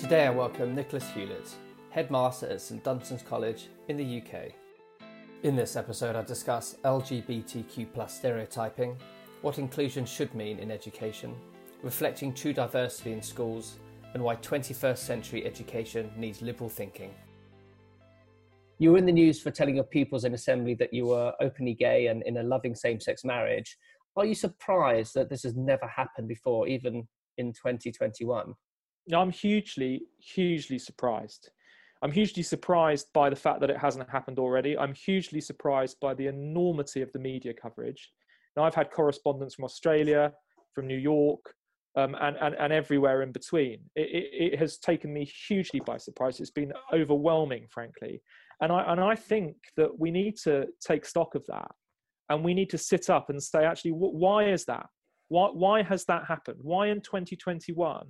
Today I welcome Nicholas Hewlett, headmaster at St Dunstan's College in the UK. In this episode, I discuss LGBTQ plus stereotyping, what inclusion should mean in education, reflecting true diversity in schools, and why 21st century education needs liberal thinking. You were in the news for telling your pupils in assembly that you were openly gay and in a loving same sex marriage. Are you surprised that this has never happened before, even in 2021? I'm hugely, hugely surprised. I'm hugely surprised by the fact that it hasn't happened already. I'm hugely surprised by the enormity of the media coverage. Now, I've had correspondence from Australia, from New York, um, and, and, and everywhere in between. It, it, it, has taken me hugely by surprise. It's been overwhelming, frankly. And I, and I think that we need to take stock of that. And we need to sit up and say, actually, why is that? Why, why has that happened? Why in 2021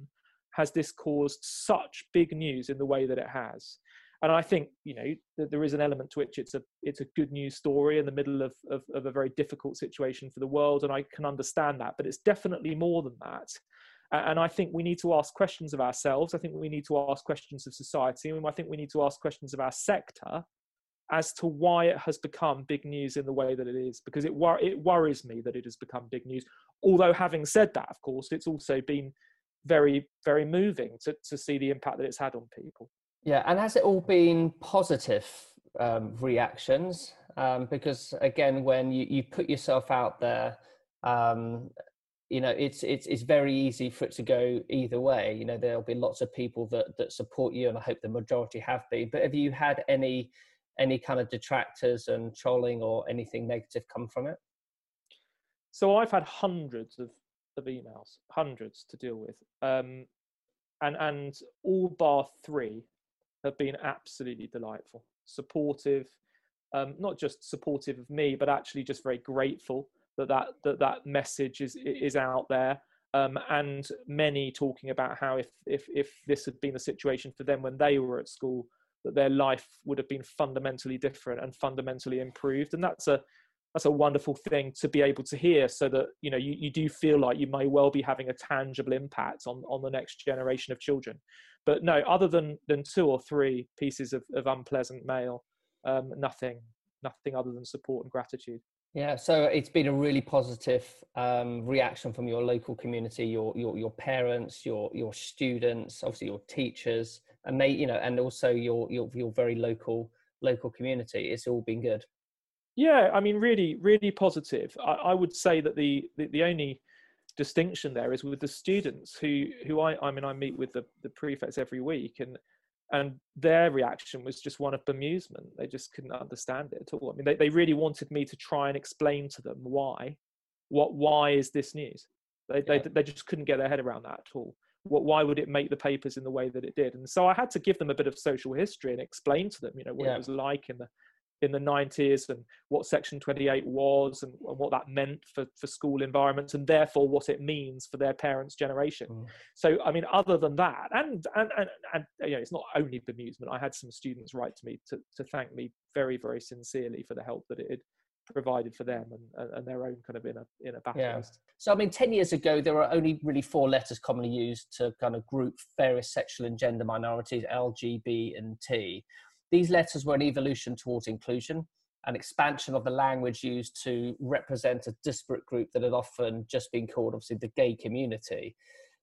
has this caused such big news in the way that it has? And I think you know that there is an element to which it's a it's a good news story in the middle of, of, of a very difficult situation for the world, and I can understand that. But it's definitely more than that. And I think we need to ask questions of ourselves. I think we need to ask questions of society, and I think we need to ask questions of our sector as to why it has become big news in the way that it is, because it, wor- it worries me that it has become big news. Although, having said that, of course, it's also been very, very moving to, to see the impact that it's had on people. Yeah, and has it all been positive um, reactions? Um, because again, when you, you put yourself out there, um, you know, it's it's it's very easy for it to go either way. You know, there'll be lots of people that that support you, and I hope the majority have been. But have you had any any kind of detractors and trolling or anything negative come from it? So I've had hundreds of, of emails, hundreds to deal with, um, and and all bar three have been absolutely delightful, supportive, um, not just supportive of me, but actually just very grateful that that that, that message is is out there. Um, and many talking about how if if if this had been a situation for them when they were at school, that their life would have been fundamentally different and fundamentally improved and that's a that's a wonderful thing to be able to hear so that you know you, you do feel like you may well be having a tangible impact on on the next generation of children. But no other than than two or three pieces of, of unpleasant mail um, nothing nothing other than support and gratitude. Yeah so it's been a really positive um, reaction from your local community your your your parents your your students obviously your teachers and may you know and also your your your very local local community. It's all been good yeah i mean really really positive i, I would say that the, the, the only distinction there is with the students who who i i mean i meet with the the prefects every week and and their reaction was just one of bemusement they just couldn't understand it at all i mean they, they really wanted me to try and explain to them why what why is this news they, yeah. they, they just couldn't get their head around that at all what, why would it make the papers in the way that it did? And so I had to give them a bit of social history and explain to them, you know, what yeah. it was like in the in the 90s and what Section 28 was and, and, what that meant for, for school environments and therefore what it means for their parents' generation. Mm. So, I mean, other than that, and, and, and, and you know, it's not only bemusement. I had some students write to me to, to thank me very, very sincerely for the help that it had provided for them and, and their own kind of inner inner battle. Yeah. So I mean, ten years ago, there were only really four letters commonly used to kind of group various sexual and gender minorities: L, G, B, and T. These letters were an evolution towards inclusion, an expansion of the language used to represent a disparate group that had often just been called, obviously, the gay community.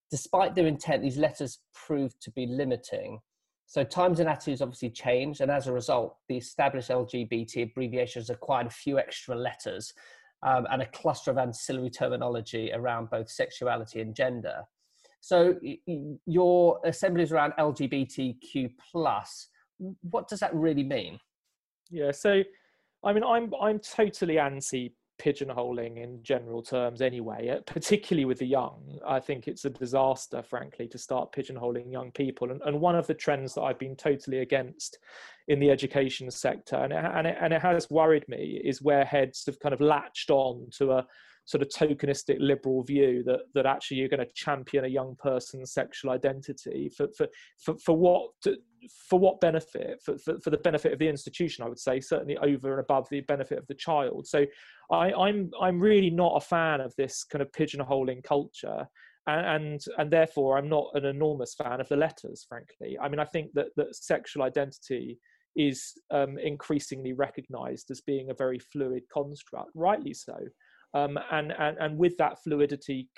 Despite their intent, these letters proved to be limiting so times and attitudes obviously changed, and as a result, the established LGBT abbreviations acquired a few extra letters um, and a cluster of ancillary terminology around both sexuality and gender. So your assemblies around LGBTQ plus, what does that really mean? Yeah, so I mean, I'm I'm totally anti pigeonholing in general terms anyway, uh, particularly with the young. I think it's a disaster, frankly, to start pigeonholing young people. And, and one of the trends that I've been totally against in the education sector, and it, and, it, and it has worried me, is where heads have kind of latched on to a sort of tokenistic liberal view that that actually you're going to champion a young person's sexual identity for for for, for what for what benefit for, for, for the benefit of the institution i would say certainly over and above the benefit of the child so I, i'm i'm really not a fan of this kind of pigeonholing culture and and therefore I'm not an enormous fan of the letters, frankly. I mean, I think that that sexual identity is um, increasingly recognised as being a very fluid construct, rightly so. Um, and, and and with that fluidity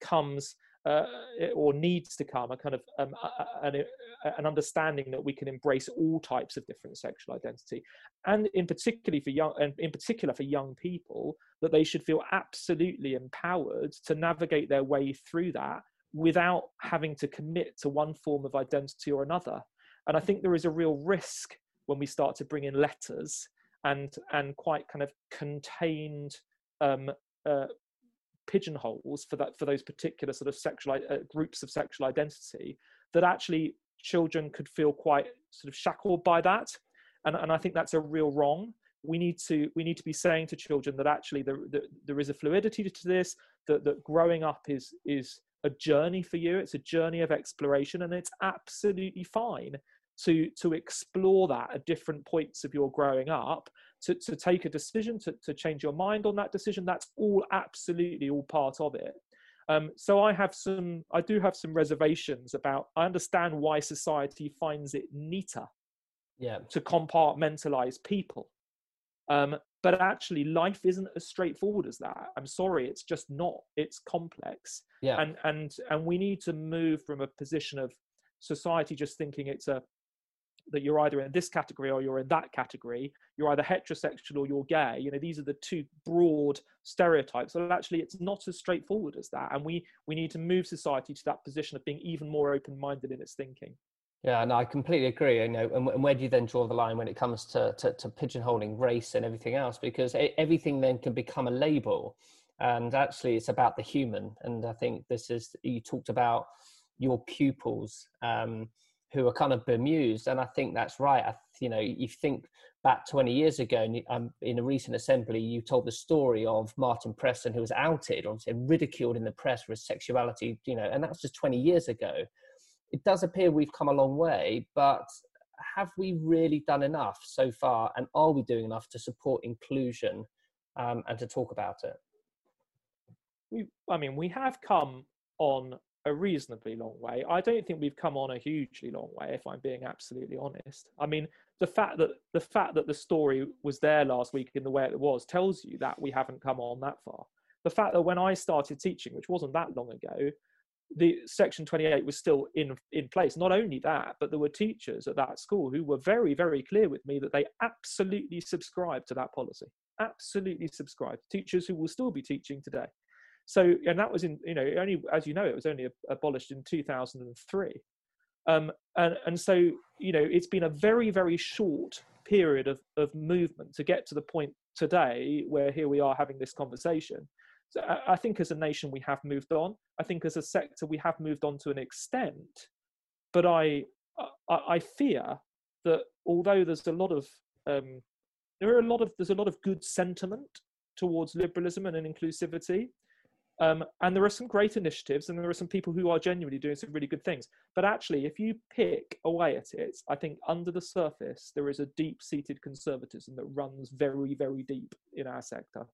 comes uh, or needs to come a kind of um, an, an, understanding that we can embrace all types of different sexual identity, and in particularly for young, and in particular for young people, that they should feel absolutely empowered to navigate their way through that without having to commit to one form of identity or another. And I think there is a real risk when we start to bring in letters and and quite kind of contained um, uh, pigeonholes for that for those particular sort of sexual uh, groups of sexual identity that actually children could feel quite sort of shackled by that. And, and i think that's a real wrong. We need to we need to be saying to children that actually there, there, there is a fluidity to this that, that growing up is is a journey for you. It's a journey of exploration and it's absolutely fine to to explore that at different points of your growing up to, to take a decision to, to change your mind on that decision that's all absolutely all part of it. Um, so i have some i do have some reservations about i understand why society finds it neater yeah. to compartmentalize people. Um, but actually life isn't as straightforward as that. I'm sorry it's just not. It's complex. Yeah. And and and we need to move from a position of society just thinking it's a that you're either in this category or you're in that category you're either heterosexual or you're gay you know these are the two broad stereotypes so actually it's not as straightforward as that and we we need to move society to that position of being even more open-minded in its thinking yeah, no, I completely agree. You know, and, and, where do you then draw the line when it comes to, to, to pigeonholing race and everything else? Because everything then can become a label, and actually, it's about the human. And I think this is you talked about your pupils. Um, who are kind of bemused. And I think that's right. I, you know, you think back 20 years ago, and um, in a recent assembly, you told the story of Martin Preston, who was outed or ridiculed in the press for his sexuality, you know, and that's just 20 years ago. It does appear we've come a long way, but have we really done enough so far? And are we doing enough to support inclusion um, and to talk about it? We, I mean, we have come on a reasonably long way. I don't think we've come on a hugely long way, if I'm being absolutely honest. I mean, the fact that the fact that the story was there last week in the way it was tells you that we haven't come on that far. The fact that when I started teaching, which wasn't that long ago, the section 28 was still in in place not only that but there were teachers at that school who were very very clear with me that they absolutely subscribed to that policy absolutely subscribed teachers who will still be teaching today so, and that was in, you know, only, as you know, it was only abolished in 2003. Um, and, and so, you know, it's been a very, very short period of, of movement to get to the point today where here we are having this conversation. So I, I think as a nation, we have moved on. I think as a sector, we have moved on to an extent. But I, I, I fear that although there's a lot of, um, there are a lot of, there's a lot of good sentiment towards liberalism and inclusivity. Um, and there are some great initiatives, and there are some people who are genuinely doing some really good things. But actually, if you pick away at it, I think under the surface, there is a deep seated conservatism that runs very, very deep in our sector.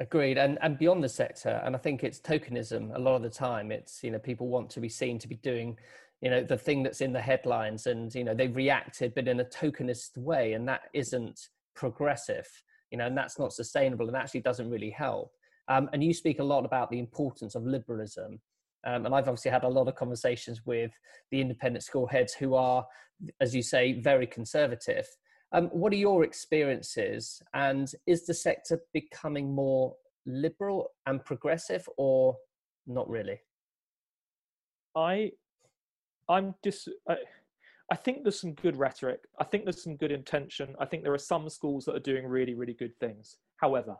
Agreed. And, and beyond the sector, and I think it's tokenism a lot of the time. It's, you know, people want to be seen to be doing, you know, the thing that's in the headlines and, you know, they've reacted, but in a tokenist way. And that isn't progressive, you know, and that's not sustainable and actually doesn't really help. Um, and you speak a lot about the importance of liberalism. Um, and I've obviously had a lot of conversations with the independent school heads who are, as you say, very conservative. Um, what are your experiences? And is the sector becoming more liberal and progressive or not really? I, I'm just, I, I think there's some good rhetoric. I think there's some good intention. I think there are some schools that are doing really, really good things. However,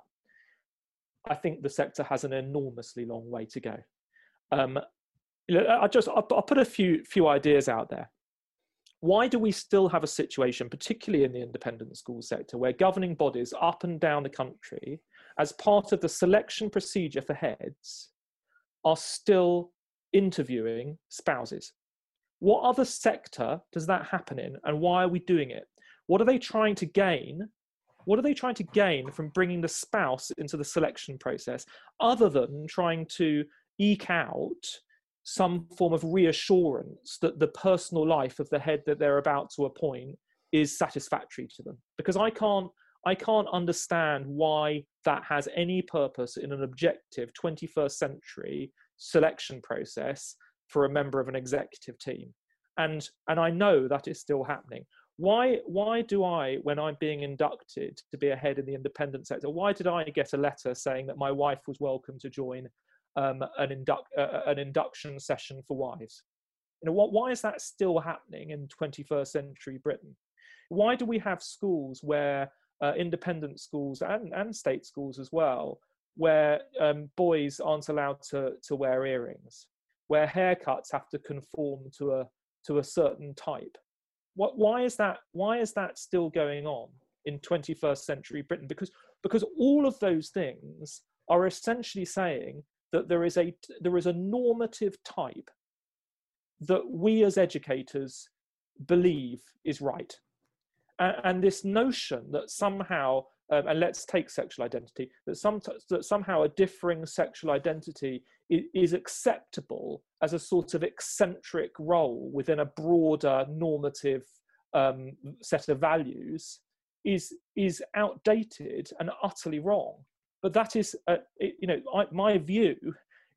I think the sector has an enormously long way to go. Um, I just I'll, put a few few ideas out there. Why do we still have a situation, particularly in the independent school sector, where governing bodies up and down the country, as part of the selection procedure for heads, are still interviewing spouses? What other sector does that happen in, and why are we doing it? What are they trying to gain what are they trying to gain from bringing the spouse into the selection process other than trying to eke out some form of reassurance that the personal life of the head that they're about to appoint is satisfactory to them? Because i can't i can't understand why that has any purpose in an objective 21st century selection process for a member of an executive team. And and i know that is still happening why why do i when i'm being inducted to be a head in the independent sector why did i get a letter saying that my wife was welcome to join um, an, uh, an induction session for wives? You know what why is that still happening in 21st century britain? Why do we have schools where uh, independent schools and, and state schools as well where um, boys aren't allowed to, to wear earrings where haircuts have to conform to a to a certain type what, why is that? Why is that still going on in 21st century Britain? Because because all of those things are essentially saying that there is a there is a normative type that we as educators believe is right, and, and this notion that somehow um, and let's take sexual identity that some that somehow a differing sexual identity is, acceptable as a sort of eccentric role within a broader normative um, set of values is is outdated and utterly wrong. But that is uh, you know I, my view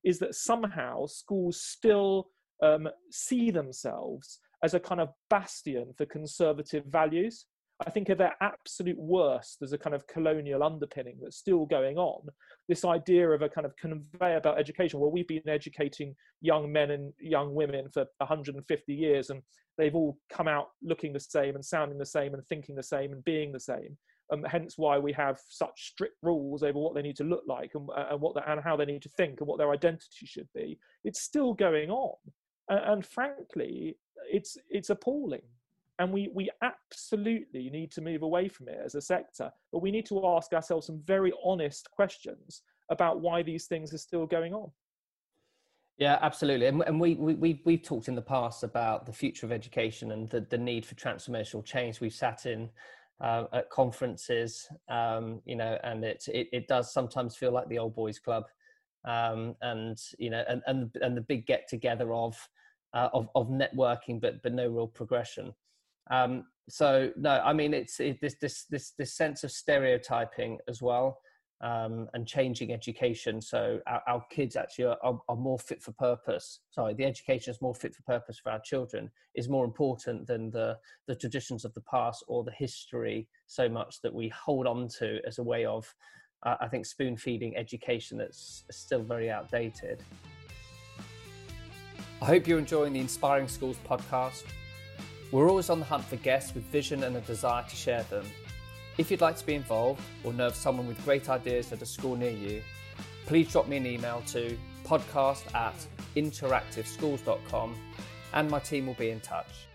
is that somehow schools still um, see themselves as a kind of bastion for conservative values I think at their absolute worst, there's a kind of colonial underpinning that's still going on. This idea of a kind of conveyor belt education. where we've been educating young men and young women for 150 years, and they've all come out looking the same and sounding the same and thinking the same and being the same. Um, hence why we have such strict rules over what they need to look like and, uh, and what the, and how they need to think and what their identity should be. It's still going on, and, and frankly, it's it's appalling and we we absolutely need to move away from it as a sector but we need to ask ourselves some very honest questions about why these things are still going on. Yeah absolutely. And, and we, we, we we've talked in the past about the future of education and the, the need for transformational change. We've sat in uh, at conferences um, you know and it, it it does sometimes feel like the old boys club um, and you know and and, and the big get together of uh, of, of networking but but no real progression um, so no, I mean it's it, this this this this sense of stereotyping as well, um, and changing education. So our, our kids actually are, are, are, more fit for purpose. Sorry, the education is more fit for purpose for our children is more important than the the traditions of the past or the history so much that we hold on to as a way of, uh, I think, spoon feeding education that's still very outdated. I hope you're enjoying the Inspiring Schools podcast. We're always on the hunt for guests with vision and a desire to share them. If you'd like to be involved or know of someone with great ideas at a school near you, please drop me an email to podcast at interactiveschools.com and my team will be in touch.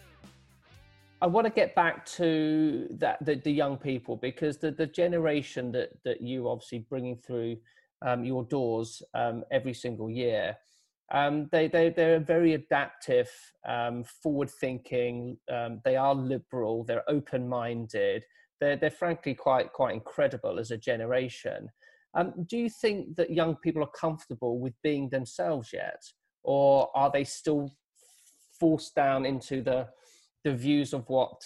I want to get back to that the, the young people because the, the generation that, that you obviously bringing through um, your doors um, every single year um, they, they, they're very adaptive, um, forward thinking, um, they are liberal, they're open minded, they're, they're frankly quite, quite incredible as a generation. Um, do you think that young people are comfortable with being themselves yet? Or are they still forced down into the, the views of what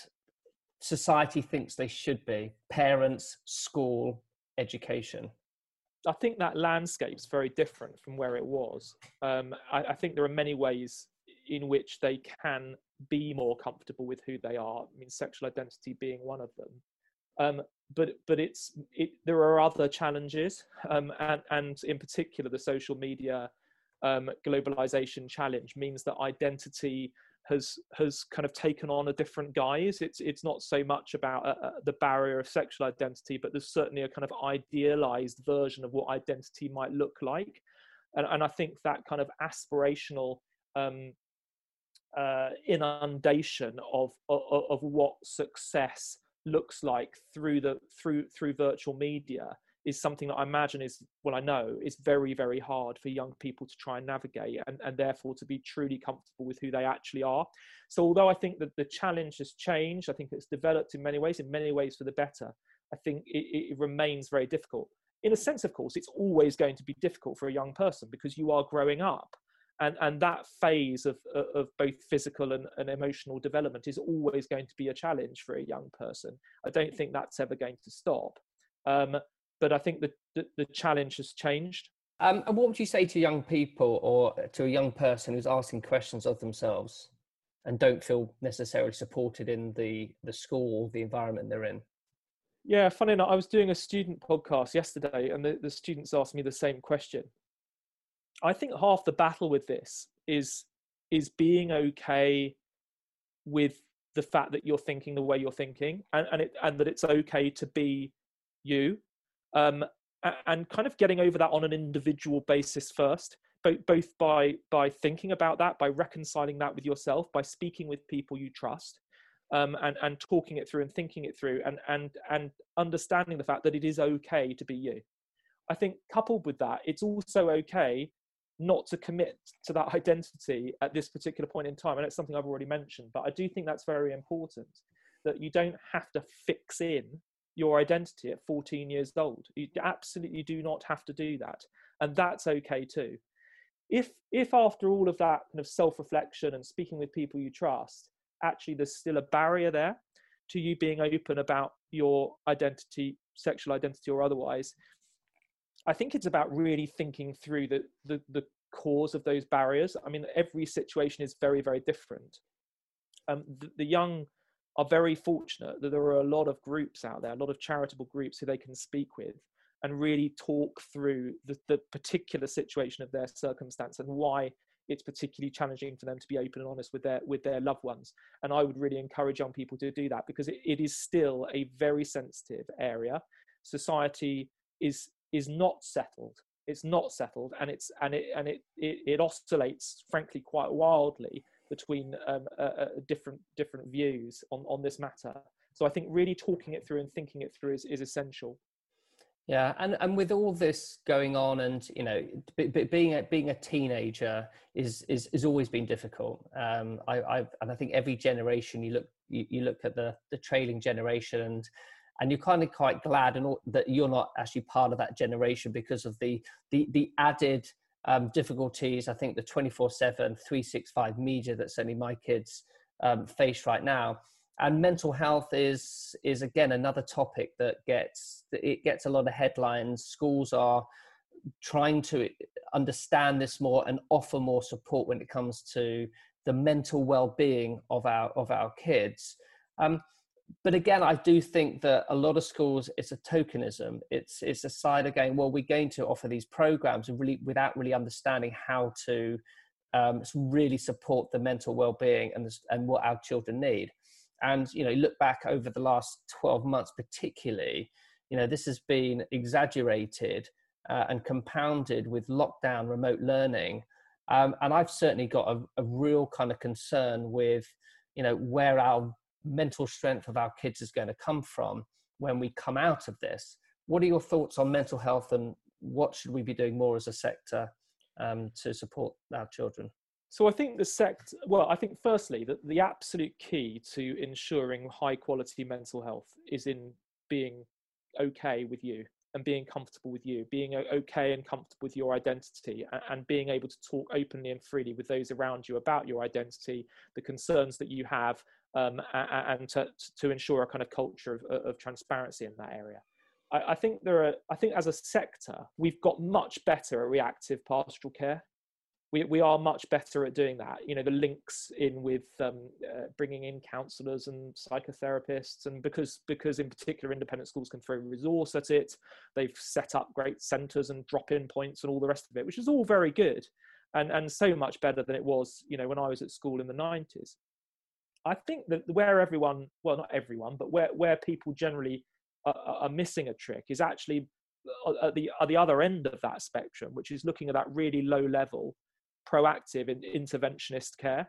society thinks they should be parents, school, education? I think that landscape's very different from where it was. Um, I, I, think there are many ways in which they can be more comfortable with who they are. I mean, sexual identity being one of them. Um, but but it's it, there are other challenges, um, and and in particular the social media um, globalization challenge means that identity has has kind of taken on a different guise. It's it's not so much about uh, uh, the barrier of sexual identity, but there's certainly a kind of idealized version of what identity might look like, and and I think that kind of aspirational um, uh, inundation of, of of what success looks like through the through through virtual media is something that I imagine is, well, I know is very, very hard for young people to try and navigate and, and therefore to be truly comfortable with who they actually are. So, although I think that the challenge has changed, I think it's developed in many ways, in many ways for the better, I think it, it remains very difficult. in a sense, of course, it's always going to be difficult for a young person because you are growing up. And, and that phase of, of both physical and, and emotional development is always going to be a challenge for a young person. I don't think that's ever going to stop. Um, but I think the, the, the challenge has changed. Um, and what would you say to young people or to a young person who's asking questions of themselves and don't feel necessarily supported in the, the school the environment they're in? Yeah, funny enough, I was doing a student podcast yesterday, and the, the students asked me the same question. I think half the battle with this is is being okay with the fact that you're thinking the way you're thinking, and and, it, and that it's okay to be you, um, and kind of getting over that on an individual basis first, both by by thinking about that, by reconciling that with yourself, by speaking with people you trust, um, and and talking it through and thinking it through and and and understanding the fact that it is okay to be you. I think coupled with that it's also okay not to commit to that identity at this particular point in time and it's something i've already mentioned but i do think that's very important that you don't have to fix in your identity at 14 years old you absolutely do not have to do that and that's okay too if if after all of that kind of self-reflection and speaking with people you trust actually there's still a barrier there to you being open about your identity, sexual identity or otherwise. I think it's about really thinking through the, the, the cause of those barriers. I mean, every situation is very, very different. Um, the, the young are very fortunate that there are a lot of groups out there, a lot of charitable groups who they can speak with and really talk through the, the particular situation of their circumstance and why it's particularly challenging for them to be open and honest with their with their loved ones. And i would really encourage young people to do that because it, it is still a very sensitive area. Society is is not settled. It's not settled and it's and it and it it, it oscillates frankly quite wildly between um, uh, uh, different different views on on this matter so i think really talking it through and thinking it through is, is essential yeah, and and with all this going on, and you know, b- b- being a being a teenager is is has always been difficult. Um, I, I've and I think every generation you look you, you look at the the trailing generation and and you're kind of quite glad and that you're not actually part of that generation because of the the the added um, difficulties. I think the 24/7 365 media that certainly my kids um, face right now. And mental health is is again another topic that gets it gets a lot of headlines. Schools are trying to understand this more and offer more support when it comes to the mental well-being of our of our kids. Um, but again i do think that a lot of schools it's a tokenism. It's it's a side going well we're going to offer these programs and really without really understanding how to um, really support the mental well-being and, and what our children need. And you know look back over the last 12 months particularly you know this has been exaggerated uh, and compounded with lockdown remote learning. Um, and i've certainly got a, a, real kind of concern with you know where our mental strength of our kids is going to come from when we come out of this. What are your thoughts on mental health and what should we be doing more as a sector um, to support our children? So I think the sect, well, I think firstly that the absolute key to ensuring high quality mental health is in being okay with you and being comfortable with you, being okay and comfortable with your identity, and, being able to talk openly and freely with those around you about your identity, the concerns that you have, um, and to, to ensure a kind of culture of, of transparency in that area. I, I think there are. I think as a sector, we've got much better at reactive pastoral care we, we are much better at doing that. You know, the links in with um, uh, bringing in counsellors and psychotherapists, and because because in particular independent schools can throw resource at it, they've set up great centres and drop-in points and all the rest of it, which is all very good, and and so much better than it was, you know, when I was at school in the nineties. I think that where everyone, well, not everyone, but where where people generally are, are missing a trick is actually uh, at the at the other end of that spectrum, which is looking at that really low level proactive in interventionist care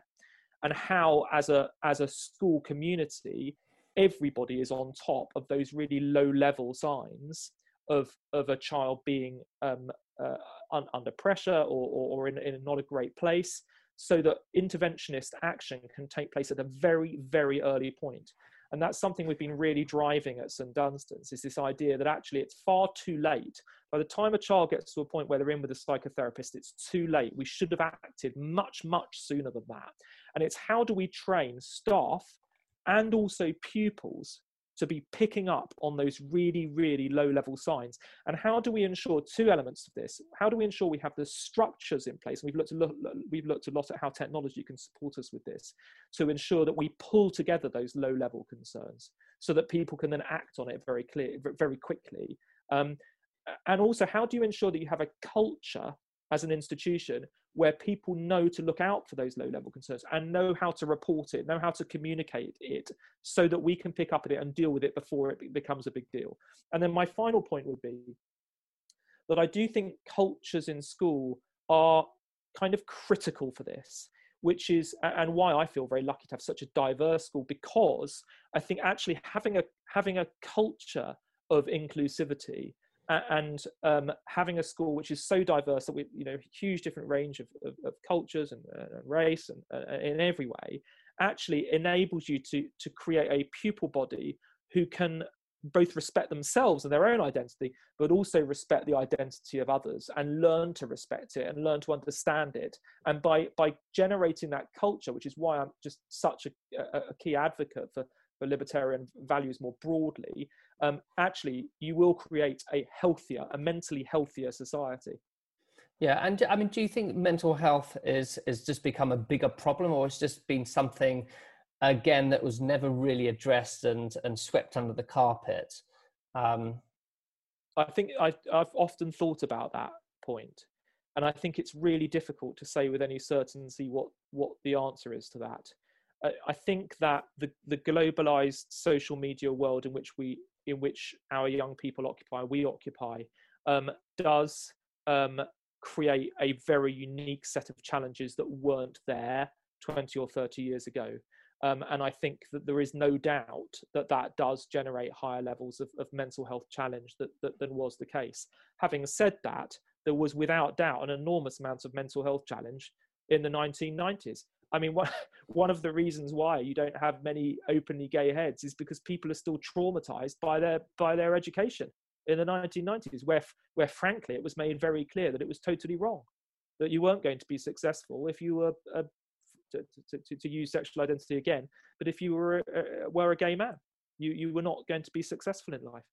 and how as a as a school community everybody is on top of those really low level signs of of a child being um, uh, un, under pressure or, or, or in, in not a great place so that interventionist action can take place at a very very early point and that's something we've been really driving at st dunstan's is this idea that actually it's far too late. By the time a child gets to a point where they're in with a psychotherapist it's too late. We should have acted much much sooner than that. And it's how do we train staff and also pupils to be picking up on those really, really low level signs. And how do we ensure two elements of this? How do we ensure we have the structures in place? And we've looked, a lot, we've looked a lot at how technology can support us with this to ensure that we pull together those low level concerns so that people can then act on it very clear, very quickly. Um, and also, how do you ensure that you have a culture as an institution where people know to look out for those low level concerns and know how to report it, know how to communicate it so that we can pick up at it and deal with it before it becomes a big deal. And then my final point would be that I do think cultures in school are kind of critical for this which is and why I feel very lucky to have such a diverse school because I think actually having a having a culture of inclusivity and um, having a school which is so diverse that we you know huge different range of, of, of cultures and, uh, and, race and uh, in every way actually enables you to to create a pupil body who can both respect themselves and their own identity but also respect the identity of others and learn to respect it and learn to understand it. And by by generating that culture which is why i'm just such a, a, a key advocate for for libertarian values more broadly, um, actually you will create a healthier, a mentally healthier society. Yeah, and I mean, do you think mental health is is just become a bigger problem, or it's just been something again that was never really addressed and and swept under the carpet? Um, I think I, I've often thought about that point, and I think it's really difficult to say with any certainty what what the answer is to that. I think that the, the globalized social media world in which we in which our young people occupy, we occupy, um, does um, create a very unique set of challenges that weren't there 20 or 30 years ago. Um, and I think that there is no doubt that that does generate higher levels of, of mental health challenge that, that, than was the case. Having said that, there was without doubt an enormous amount of mental health challenge in the 1990s. I mean, one, one of the reasons why you don't have many openly gay heads is because people are still traumatized by their by their education in the 1990s, where where frankly it was made very clear that it was totally wrong, that you weren't going to be successful if you were uh, a, to, to, to, use sexual identity again, but if you were a, were a gay man, you you were not going to be successful in life.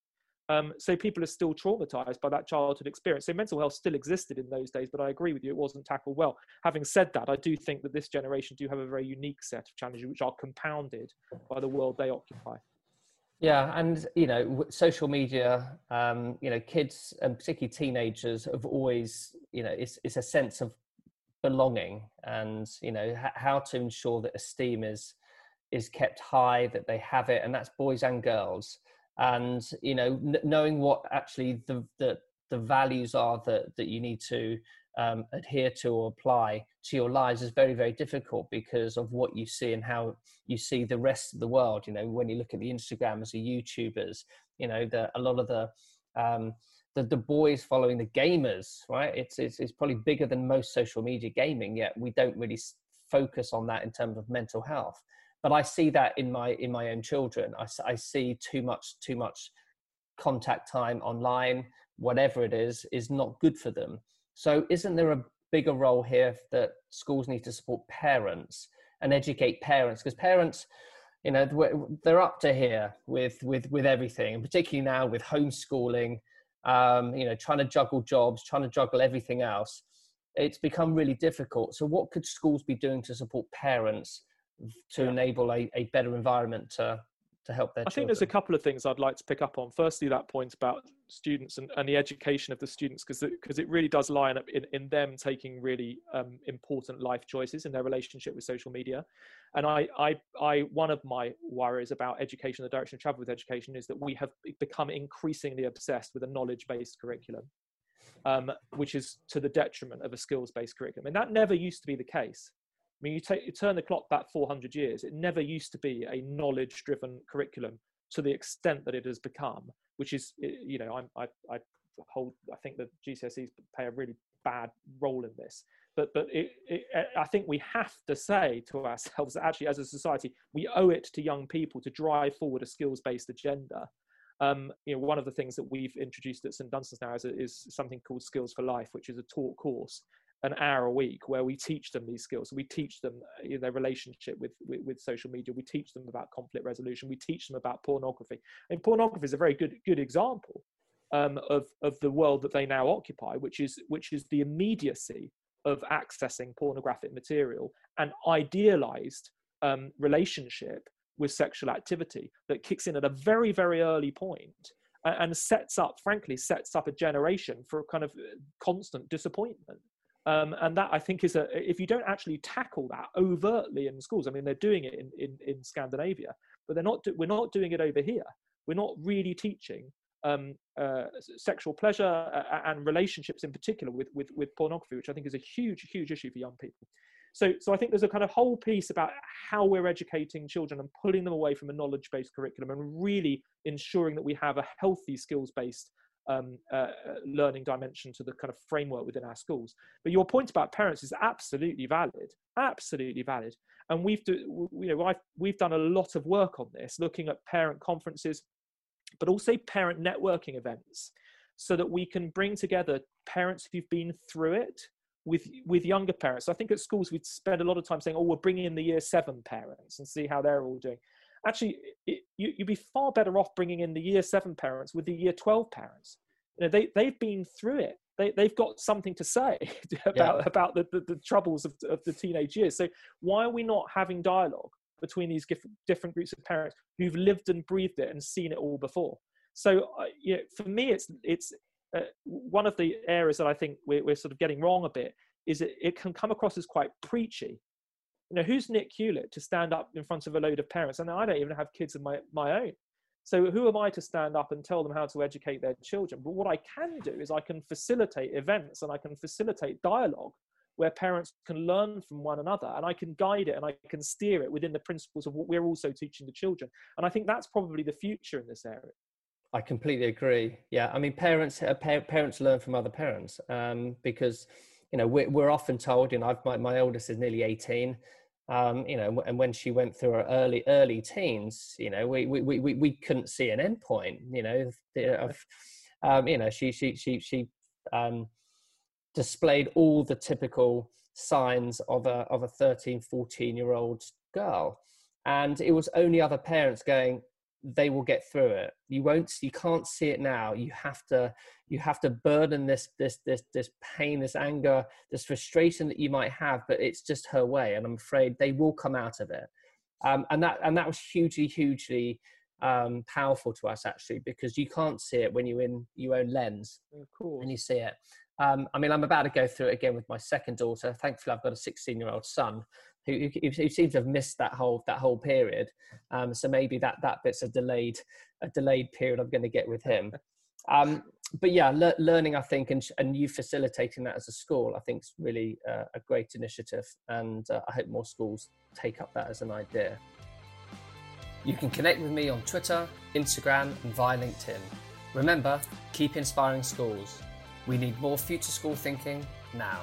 Um, so people are still traumatized by that childhood experience. So mental health still existed in those days, but I agree with you, it wasn't tackled well. Having said that, I do think that this generation do have a very unique set of challenges which are compounded by the world they occupy. Yeah, and you know, social media, um, you know, kids and particularly teenagers have always, you know, it's it's a sense of belonging, and you know how to ensure that esteem is is kept high, that they have it, and that's boys and girls and you know n- knowing what actually the, the the values are that that you need to um, adhere to or apply to your lives is very very difficult because of what you see and how you see the rest of the world. You know when you look at the instagrammers the youtubers you know the a lot of the um, the, the boys following the gamers right? It's, it's it's probably bigger than most social media gaming yet we don't really focus on that in terms of mental health but I see that in my in my own children. I, I see too much too much contact time online, whatever it is, is not good for them. So, isn't there a bigger role here that schools need to support parents and educate parents? Because parents, you know, they're up to here with with with everything, and particularly now with homeschooling. Um, you know, trying to juggle jobs, trying to juggle everything else. It's become really difficult. So, what could schools be doing to support parents to yeah. enable a, a better environment to to help their I children. think there's a couple of things I'd like to pick up on. Firstly, that point about students and, and the education of the students, because because it, it, really does line up in, in them taking really um, important life choices in their relationship with social media. And I, I, I, one of my worries about education, the direction of travel with education, is that we have become increasingly obsessed with a knowledge-based curriculum, um, which is to the detriment of a skills-based curriculum. And that never used to be the case mean, you, take, you turn the clock back 400 years, it never used to be a knowledge driven curriculum to the extent that it has become, which is, you know, I'm, I, I hold, I think the GCSEs play a really bad role in this. but but it, it, I think we have to say to ourselves that actually, as a society, we owe it to young people to drive forward a skills-based agenda. Um, you know, one of the things that we've introduced at St Dunstan's now is, is something called Skills for Life, which is a taught course, an hour a week, where we teach them these skills. We teach them uh, you know, their relationship with, with, with social media. We teach them about conflict resolution. We teach them about pornography. And pornography is a very good good example um, of of the world that they now occupy, which is which is the immediacy of accessing pornographic material and idealized um, relationship with sexual activity that kicks in at a very very early point and sets up frankly sets up a generation for a kind of uh, constant disappointment um, and that i think is a if you don't actually tackle that overtly in schools i mean they're doing it in, in, in scandinavia but they're not we're not doing it over here we're not really teaching um, uh, sexual pleasure uh, and relationships in particular with, with, with pornography, which I think is a huge, huge issue for young people. So, so I think there's a kind of whole piece about how we're educating children and pulling them away from a knowledge-based curriculum and really ensuring that we have a healthy skills-based um, uh, learning dimension to the kind of framework within our schools. But your point about parents is absolutely valid, absolutely valid. And we've do, you know I've, we've done a lot of work on this, looking at parent conferences, but also parent networking events so that we can bring together parents who've been through it with with younger parents. So I think at schools we'd spend a lot of time saying, "Oh, we're bringing in the year seven parents and see how they're all doing." Actually, it, you, would be far better off bringing in the year seven parents with the year twelve parents. You know, they they've been through it. They they've got something to say about yeah. about the, the, the troubles of, of the teenage years. So why are we not having dialogue? between these different groups of parents who've lived and breathed it and seen it all before. So, uh, you know, for me, it's it's uh, one of the areas that I think we're, we're sort of getting wrong a bit is it, it can come across as quite preachy. You know, who's Nick Hewlett to stand up in front of a load of parents? And I don't even have kids of my, my own. So who am I to stand up and tell them how to educate their children? But what I can do is I can facilitate events and I can facilitate dialogue where parents can learn from one another and I can guide it and I can steer it within the principles of what we're also teaching the children. And I think that's probably the future in this area. I completely agree. Yeah, I mean, parents uh, parents learn from other parents um, because you know we're, we're often told. You know, I've, my my oldest is nearly eighteen. Um, you know, and when she went through her early early teens, you know, we we we we couldn't see an endpoint. You know, of um, you know, she she she she um, displayed all the typical signs of a of a 13 14 year old girl and it was only other parents going they will get through it. You won't you can't see it now. You have to you have to burden this this this this pain this anger this frustration that you might have but it's just her way and i'm afraid they will come out of it. Um, and that and that was hugely hugely um, powerful to us actually because you can't see it when you're in your own lens cool. and you see it. Um, I mean, I'm about to go through it again with my second daughter. Thankfully, I've got a 16 year old son who, who, who, seems to have missed that whole that whole period. Um, so maybe that that bit's a delayed a delayed period I'm going to get with him. Um, but yeah, le- learning, I think, and, and you facilitating that as a school, I think is really uh, a great initiative. And uh, I hope more schools take up that as an idea. You can connect with me on Twitter, Instagram, and via LinkedIn. Remember, keep inspiring schools. We need more future school thinking now.